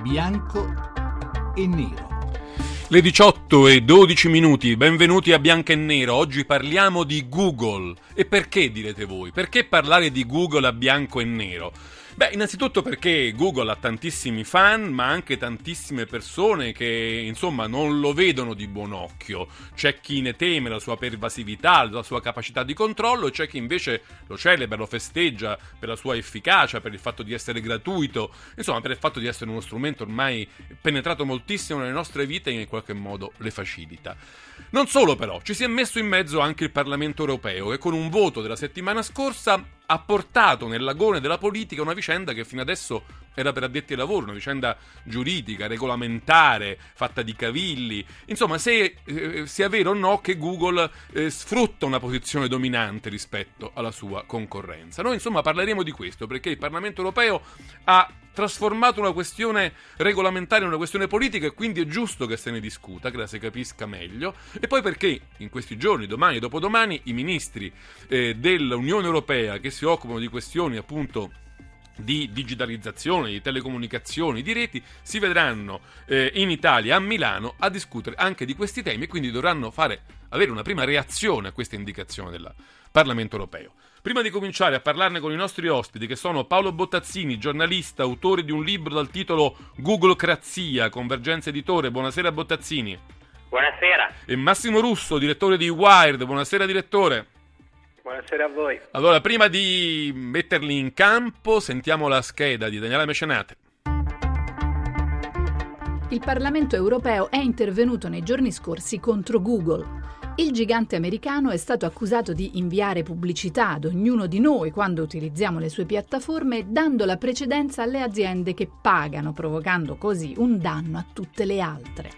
bianco e nero. Le 18 e 12 minuti, benvenuti a Bianco e Nero. Oggi parliamo di Google. E perché direte voi? Perché parlare di Google a bianco e nero? Beh, innanzitutto perché Google ha tantissimi fan, ma anche tantissime persone che, insomma, non lo vedono di buon occhio. C'è chi ne teme la sua pervasività, la sua capacità di controllo, e c'è chi invece lo celebra, lo festeggia per la sua efficacia, per il fatto di essere gratuito, insomma, per il fatto di essere uno strumento ormai penetrato moltissimo nelle nostre vite e in qualche modo le facilita. Non solo però, ci si è messo in mezzo anche il Parlamento europeo che con un voto della settimana scorsa ha portato nell'agone della politica una vicenda che fino adesso era per addetti ai lavori, una vicenda giuridica, regolamentare, fatta di cavilli. Insomma, se eh, sia vero o no che Google eh, sfrutta una posizione dominante rispetto alla sua concorrenza. Noi insomma parleremo di questo perché il Parlamento europeo ha trasformato una questione regolamentare in una questione politica e quindi è giusto che se ne discuta, che la si capisca meglio. E poi perché in questi giorni, domani e dopodomani, i ministri eh, dell'Unione Europea che si occupano di questioni appunto di digitalizzazione, di telecomunicazioni, di reti, si vedranno eh, in Italia, a Milano, a discutere anche di questi temi e quindi dovranno fare, avere una prima reazione a questa indicazione del Parlamento europeo. Prima di cominciare a parlarne con i nostri ospiti, che sono Paolo Bottazzini, giornalista, autore di un libro dal titolo Googlecrazia, Convergenza Editore. Buonasera Bottazzini. Buonasera. E Massimo Russo, direttore di Wired. Buonasera direttore. Buonasera a voi. Allora, prima di metterli in campo, sentiamo la scheda di Daniela Mecenate. Il Parlamento europeo è intervenuto nei giorni scorsi contro Google. Il gigante americano è stato accusato di inviare pubblicità ad ognuno di noi quando utilizziamo le sue piattaforme, dando la precedenza alle aziende che pagano, provocando così un danno a tutte le altre.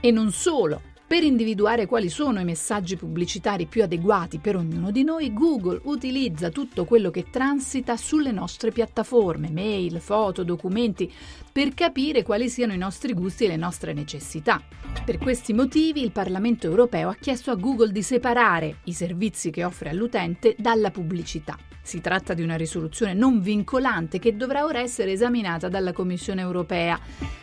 E non solo. Per individuare quali sono i messaggi pubblicitari più adeguati per ognuno di noi, Google utilizza tutto quello che transita sulle nostre piattaforme, mail, foto, documenti, per capire quali siano i nostri gusti e le nostre necessità. Per questi motivi il Parlamento europeo ha chiesto a Google di separare i servizi che offre all'utente dalla pubblicità. Si tratta di una risoluzione non vincolante che dovrà ora essere esaminata dalla Commissione europea,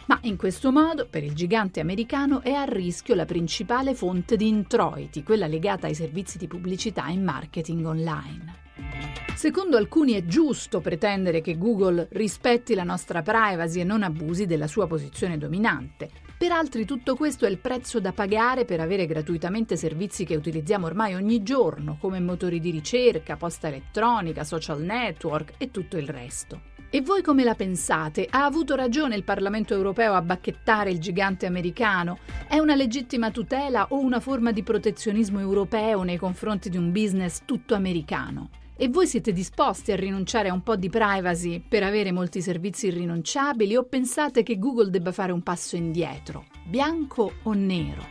ma in questo modo per il gigante americano è a rischio la principale fonte di introiti, quella legata ai servizi di pubblicità e marketing online. Secondo alcuni è giusto pretendere che Google rispetti la nostra privacy e non abusi della sua posizione dominante. Per altri tutto questo è il prezzo da pagare per avere gratuitamente servizi che utilizziamo ormai ogni giorno, come motori di ricerca, posta elettronica, social network e tutto il resto. E voi come la pensate? Ha avuto ragione il Parlamento europeo a bacchettare il gigante americano? È una legittima tutela o una forma di protezionismo europeo nei confronti di un business tutto americano? E voi siete disposti a rinunciare a un po' di privacy per avere molti servizi irrinunciabili o pensate che Google debba fare un passo indietro? Bianco o nero?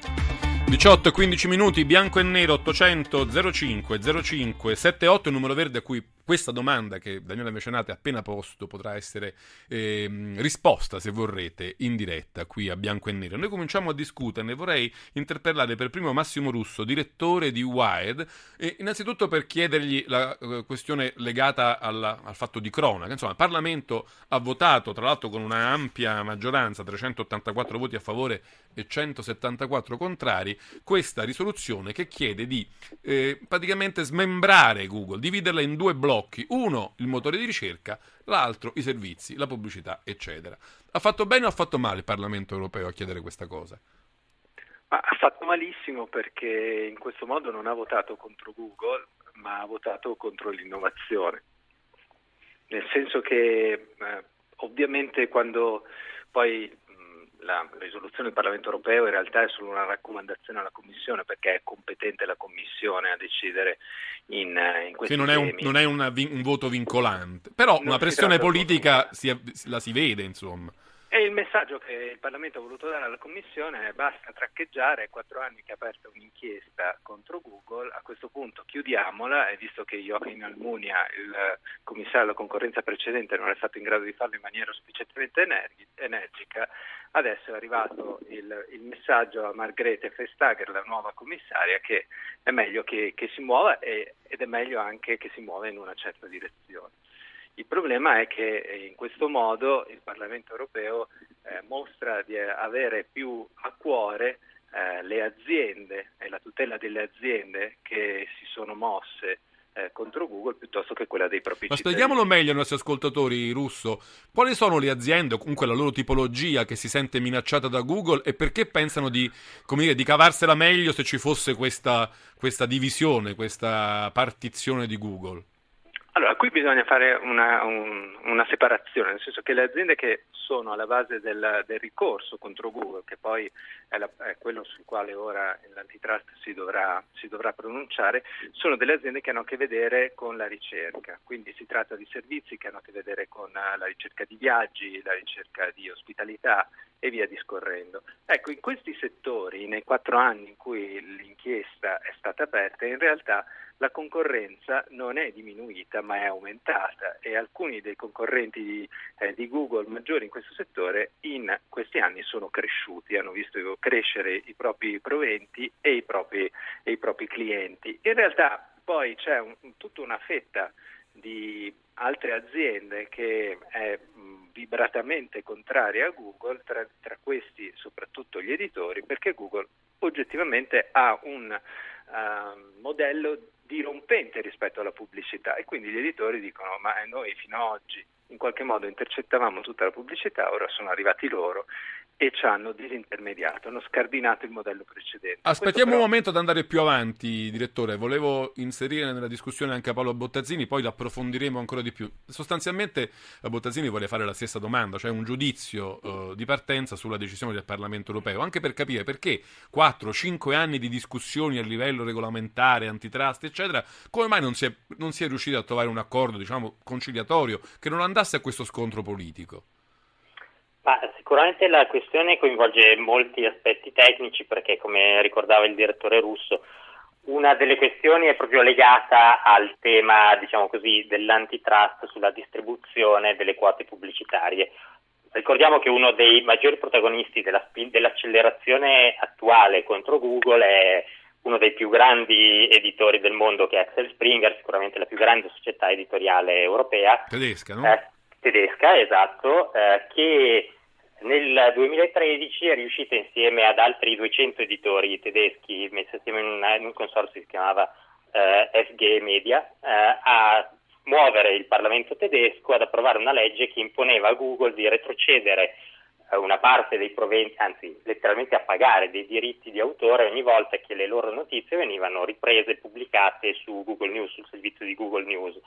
18 e 15 minuti, bianco e nero 800 05 05 78, il numero verde a cui questa domanda che Daniela Mecenate ha appena posto potrà essere eh, risposta, se vorrete, in diretta qui a Bianco e Nero. Noi cominciamo a discuterne. Vorrei interpellare per primo Massimo Russo, direttore di Wired, e innanzitutto per chiedergli la uh, questione legata alla, al fatto di cronaca. Insomma, il Parlamento ha votato, tra l'altro con una ampia maggioranza, 384 voti a favore e 174 contrari, questa risoluzione che chiede di eh, praticamente smembrare Google, dividerla in due blocchi blocchi, uno il motore di ricerca, l'altro i servizi, la pubblicità, eccetera. Ha fatto bene o ha fatto male il Parlamento europeo a chiedere questa cosa? Ma ha fatto malissimo perché in questo modo non ha votato contro Google, ma ha votato contro l'innovazione. Nel senso che eh, ovviamente quando poi la risoluzione del Parlamento europeo in realtà è solo una raccomandazione alla Commissione perché è competente la Commissione a decidere in, eh, in questi sì, non è, un, non è una, un, voto vincolante, però non una pressione politica si, la si vede insomma. Il messaggio che il Parlamento ha voluto dare alla Commissione è basta traccheggiare, è quattro anni che è aperta un'inchiesta contro Google, a questo punto chiudiamola e visto che Joachim Almunia, il commissario alla concorrenza precedente, non è stato in grado di farlo in maniera sufficientemente energica, adesso è arrivato il, il messaggio a Margrethe Vestager, la nuova commissaria, che è meglio che, che si muova e, ed è meglio anche che si muova in una certa direzione. Il problema è che eh, in questo modo il Parlamento europeo eh, mostra di avere più a cuore eh, le aziende e la tutela delle aziende che si sono mosse eh, contro Google piuttosto che quella dei propri Ma cittadini. spieghiamolo meglio ai nostri ascoltatori, Russo. Quali sono le aziende, o comunque la loro tipologia che si sente minacciata da Google e perché pensano di, come dire, di cavarsela meglio se ci fosse questa, questa divisione, questa partizione di Google? Allora, qui bisogna fare una, un, una, separazione, nel senso che le aziende che sono alla base del, del ricorso contro Google, che poi è, la, è, quello sul quale ora l'antitrust si dovrà, si dovrà, pronunciare, sono delle aziende che hanno a che vedere con la ricerca, quindi si tratta di servizi che hanno a che vedere con la ricerca di viaggi, la ricerca di ospitalità e via discorrendo. Ecco, in questi settori, nei quattro anni in cui l'inchiesta è stata aperta, in realtà la concorrenza non è diminuita ma è aumentata e alcuni dei concorrenti di, eh, di, Google maggiori in questo settore in questi anni sono cresciuti, hanno visto crescere i propri proventi e i propri, e i propri clienti. In realtà poi c'è un, tutta una fetta di altre aziende che è vibratamente contraria a Google, tra, tra questi soprattutto gli editori, perché Google oggettivamente ha un uh, modello dirompente rispetto alla pubblicità. E quindi gli editori dicono ma noi fino ad oggi in qualche modo intercettavamo tutta la pubblicità, ora sono arrivati loro e ci hanno disintermediato, hanno scardinato il modello precedente. Aspettiamo però... un momento ad andare più avanti, direttore. Volevo inserire nella discussione anche Paolo Bottazzini, poi l'approfondiremo ancora di più. Sostanzialmente Bottazzini vuole fare la stessa domanda, cioè un giudizio uh, di partenza sulla decisione del Parlamento europeo, anche per capire perché 4-5 anni di discussioni a livello regolamentare, antitrust, eccetera, come mai non si è, non si è riusciti a trovare un accordo, diciamo, conciliatorio che non andasse a questo scontro politico? Ma sicuramente la questione coinvolge molti aspetti tecnici perché, come ricordava il direttore russo, una delle questioni è proprio legata al tema, diciamo così, dell'antitrust sulla distribuzione delle quote pubblicitarie. Ricordiamo che uno dei maggiori protagonisti della, dell'accelerazione attuale contro Google è uno dei più grandi editori del mondo che è Axel Springer, sicuramente la più grande società editoriale europea. Tedesca, no? Eh, tedesca, esatto, eh, che nel 2013 è riuscita insieme ad altri 200 editori tedeschi messi assieme in, una, in un consorzio che si chiamava eh, FG Media eh, a muovere il Parlamento tedesco ad approvare una legge che imponeva a Google di retrocedere eh, una parte dei proventi, anzi letteralmente a pagare dei diritti di autore ogni volta che le loro notizie venivano riprese e pubblicate su Google News, sul servizio di Google News.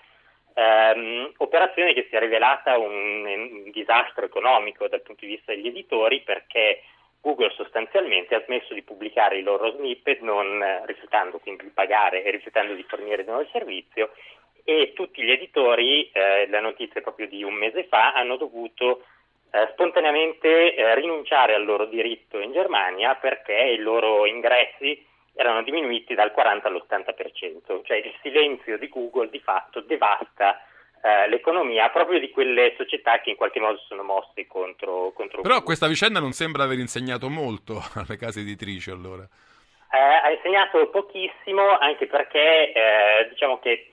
Um, operazione che si è rivelata un, un, disastro economico dal punto di vista degli editori perché Google sostanzialmente ha smesso di pubblicare i loro snippet non rifiutando quindi di pagare e rifiutando di fornire di nuovo il servizio e tutti gli editori, eh, la notizia proprio di un mese fa, hanno dovuto eh, spontaneamente eh, rinunciare al loro diritto in Germania perché i loro ingressi erano diminuiti dal 40 all'80%, cioè il silenzio di Google di fatto devasta eh, l'economia proprio di quelle società che in qualche modo sono mosse contro, contro Però Google. questa vicenda non sembra aver insegnato molto alle case editrici allora. Eh, ha insegnato pochissimo anche perché eh, diciamo che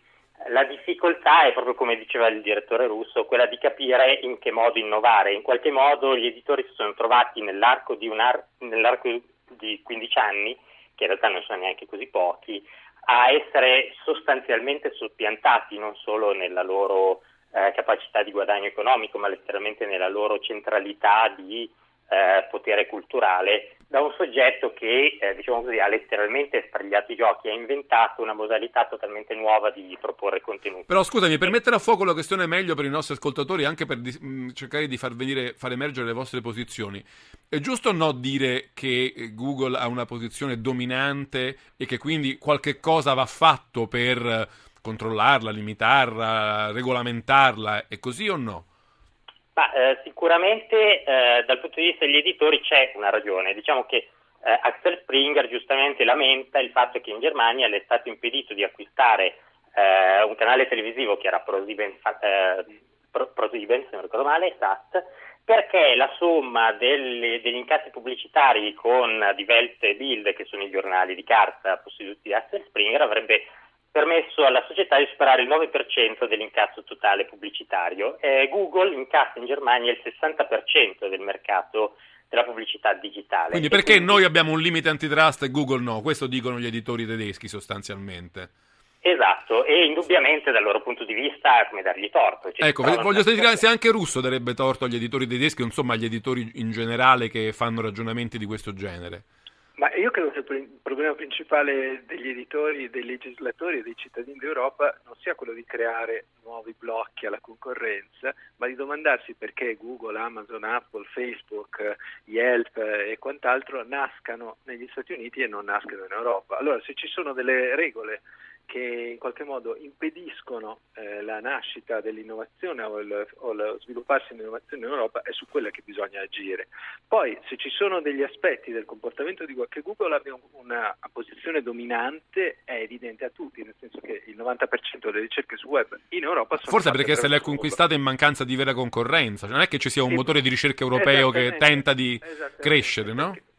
la difficoltà è proprio come diceva il direttore russo, quella di capire in che modo innovare. In qualche modo gli editori si sono trovati nell'arco di, ar- nell'arco di 15 anni che in realtà non sono neanche così pochi, a essere sostanzialmente soppiantati non solo nella loro eh, capacità di guadagno economico, ma letteralmente nella loro centralità di eh, potere culturale da un soggetto che eh, diciamo così, ha letteralmente sbagliato i giochi, ha inventato una modalità totalmente nuova di proporre contenuti. Però scusami, per mettere a fuoco la questione meglio per i nostri ascoltatori, anche per di- mh, cercare di far, venire, far emergere le vostre posizioni, è giusto o no dire che eh, Google ha una posizione dominante e che quindi qualche cosa va fatto per controllarla, limitarla, regolamentarla, è così o no? Ma, eh, sicuramente eh, dal punto di vista degli editori c'è una ragione. Diciamo che eh, Axel Springer giustamente lamenta il fatto che in Germania le è stato impedito di acquistare eh, un canale televisivo che era ProSieben, eh, ProSieben se non ricordo male, SAT, perché la somma delle, degli incassi pubblicitari con Die Welt e Bild, che sono i giornali di carta posseduti di Axel Springer, avrebbe permesso alla società di superare il 9% dell'incasso totale pubblicitario. Eh, Google incassa in Germania il 60% del mercato della pubblicità digitale. Quindi perché quindi... noi abbiamo un limite antitrust e Google no? Questo dicono gli editori tedeschi sostanzialmente. Esatto, e indubbiamente dal loro punto di vista come dargli torto. Cioè, ecco, voglio sentire se anche Russo darebbe torto agli editori tedeschi, insomma agli editori in generale che fanno ragionamenti di questo genere. Ma io credo che il problema principale degli editori, dei legislatori e dei cittadini d'Europa non sia quello di creare nuovi blocchi alla concorrenza, ma di domandarsi perché Google, Amazon, Apple, Facebook, Yelp e quant'altro nascano negli Stati Uniti e non nascano in Europa. Allora, se ci sono delle regole che in qualche modo impediscono eh, la nascita dell'innovazione o, il, o lo svilupparsi dell'innovazione in Europa, è su quella che bisogna agire. Poi, se ci sono degli aspetti del comportamento di che Google abbia una posizione dominante, è evidente a tutti, nel senso che il 90% delle ricerche su web in Europa sono Forse perché se le ha conquistate in mancanza di vera concorrenza, cioè non è che ci sia un motore di ricerca europeo che tenta di crescere, no? Perché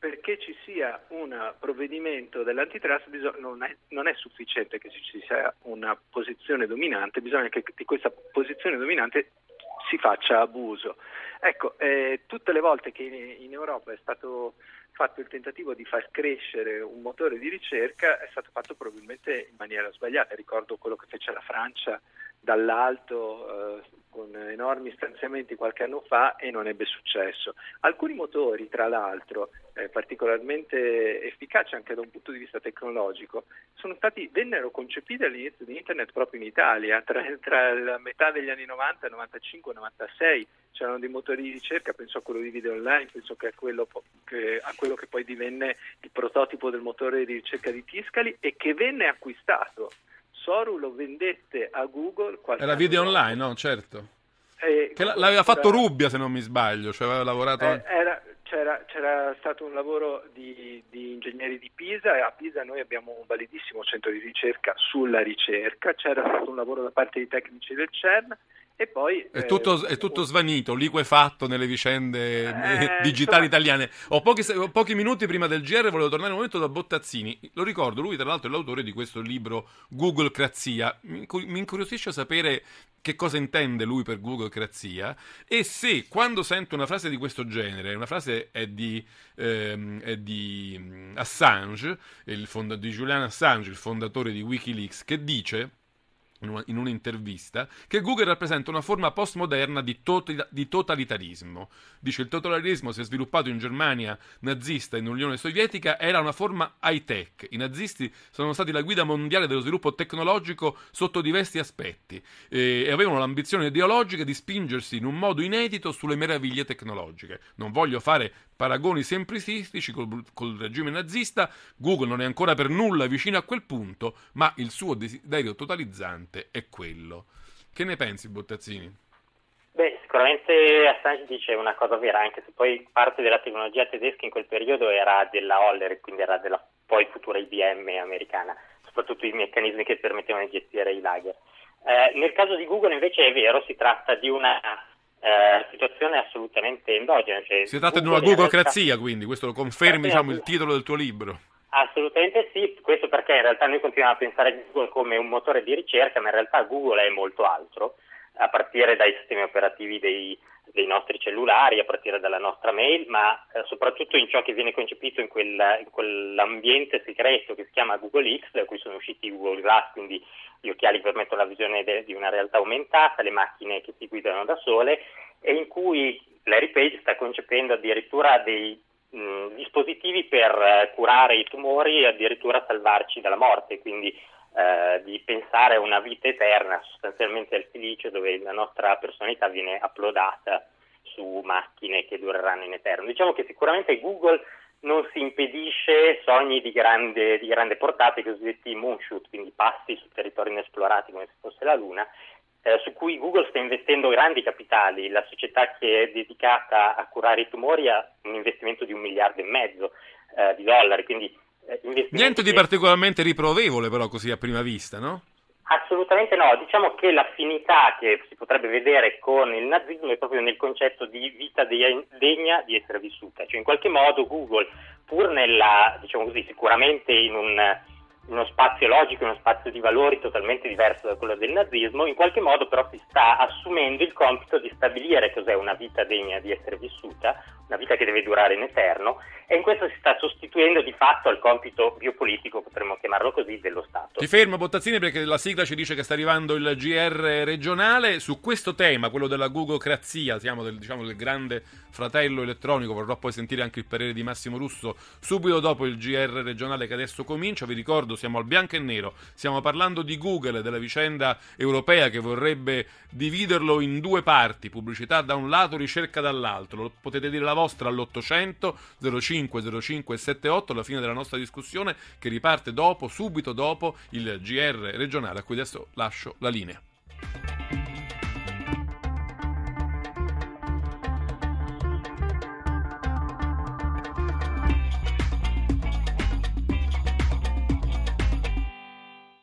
perché ci sia un provvedimento dell'antitrust non è, non è, sufficiente che ci sia una posizione dominante, bisogna che di questa posizione dominante si faccia abuso. Ecco, eh, tutte le volte che in, in Europa è stato fatto il tentativo di far crescere un motore di ricerca è stato fatto probabilmente in maniera sbagliata. Ricordo quello che fece la Francia dall'alto eh, con enormi stanziamenti qualche anno fa e non ebbe successo. Alcuni motori, tra l'altro, eh, particolarmente efficaci anche da un punto di vista tecnologico, stati, vennero concepiti all'inizio di Internet proprio in Italia, tra, tra la metà degli anni 90, 95, 96 c'erano dei motori di ricerca, penso a quello di video online, penso a, quello, che, a quello che poi divenne il prototipo del motore di ricerca di Tiscali e che venne acquistato Soru lo vendette a Google. Era video online, no? Certo. Eh, che l'aveva fatto Rubbia, se non mi sbaglio, cioè aveva lavorato... Eh, era, c'era, c'era, stato un lavoro di, di, ingegneri di Pisa e a Pisa noi abbiamo un validissimo centro di ricerca sulla ricerca, c'era stato un lavoro da parte dei tecnici del CERN e poi, è, tutto, eh, è tutto svanito, liquefatto nelle vicende eh, digitali insomma... italiane. Ho pochi, ho pochi, minuti prima del GR, volevo tornare un momento da Bottazzini. Lo ricordo, lui tra l'altro è l'autore di questo libro Google Crazia. Mi, mi incuriosisce sapere che cosa intende lui per Google Crazia e se quando sento una frase di questo genere, una frase è di, ehm, è di mm, Assange, fonda, di Julian Assange, il fondatore di Wikileaks, che dice in un'intervista che Google rappresenta una forma postmoderna di, tot- di, totalitarismo. Dice il totalitarismo si è sviluppato in Germania nazista e in Unione Sovietica, era una forma high-tech. I nazisti sono stati la guida mondiale dello sviluppo tecnologico sotto diversi aspetti e, e avevano l'ambizione ideologica di spingersi in un modo inedito sulle meraviglie tecnologiche. Non voglio fare paragoni semplicistici col, col, regime nazista, Google non è ancora per nulla vicino a quel punto, ma il suo desiderio totalizzante è quello. Che ne pensi, Bottazzini? Beh, sicuramente Assange dice una cosa vera, anche se poi parte della tecnologia tedesca in quel periodo era della Holler, quindi era della poi futura IBM americana, soprattutto i meccanismi che permettevano di gestire i lager. Eh, nel caso di Google invece è vero, si tratta di una eh, situazione assolutamente endogena. Cioè si tratta Google di una googlecrazia, realtà... quindi questo lo confermi diciamo, il titolo del tuo libro. Assolutamente sì, questo perché in realtà noi continuiamo a pensare a Google come un motore di ricerca, ma in realtà Google è molto altro, a partire dai sistemi operativi dei, dei nostri cellulari, a partire dalla nostra mail, ma eh, soprattutto in ciò che viene concepito in, quel, in, quell'ambiente segreto che si chiama Google X, da cui sono usciti i Google Glass, quindi gli occhiali che permettono la visione de- di una realtà aumentata, le macchine che si guidano da sole e in cui Larry Page sta concependo addirittura dei mh, dispositivi per uh, curare i tumori e addirittura salvarci dalla morte, quindi uh, di pensare a una vita eterna sostanzialmente al silicio dove la nostra personalità viene uploadata su macchine che dureranno in eterno. Diciamo che sicuramente Google non si impedisce sogni di grande, di grande portata, i cosiddetti moonshoot, quindi passi su territori inesplorati come se fosse la Luna, eh, su cui Google sta investendo grandi capitali. La società che è dedicata a curare i tumori ha un investimento di un miliardo e mezzo eh, di dollari. Quindi, eh, Niente di particolarmente riprovevole però così a prima vista, no? Assolutamente no, diciamo che l'affinità che si potrebbe vedere con il nazismo è proprio nel concetto di vita degna di essere vissuta, cioè in qualche modo Google, pur nella, diciamo così, sicuramente in un, uno spazio logico, uno spazio di valori totalmente diverso da quello del nazismo, in qualche modo però si sta assumendo il compito di stabilire cos'è una vita degna di essere vissuta, una vita che deve durare in eterno e in questo si sta sostituendo di fatto al compito biopolitico, potremmo chiamarlo così, dello Stato. Ti fermo Bottazzini perché la sigla ci dice che sta arrivando il GR regionale su questo tema, quello della googocrazia, siamo del, diciamo, del grande fratello elettronico, vorrò poi sentire anche il parere di Massimo Russo subito dopo il GR regionale che adesso comincia, vi ricordo siamo al bianco e nero, stiamo parlando di Google, della vicenda europea che vorrebbe dividerlo in due parti, pubblicità da un lato, ricerca dall'altro, potete dire la vostra all'800 05 05 78 alla fine della nostra discussione che riparte dopo, subito dopo il GR regionale a cui adesso lascio la linea.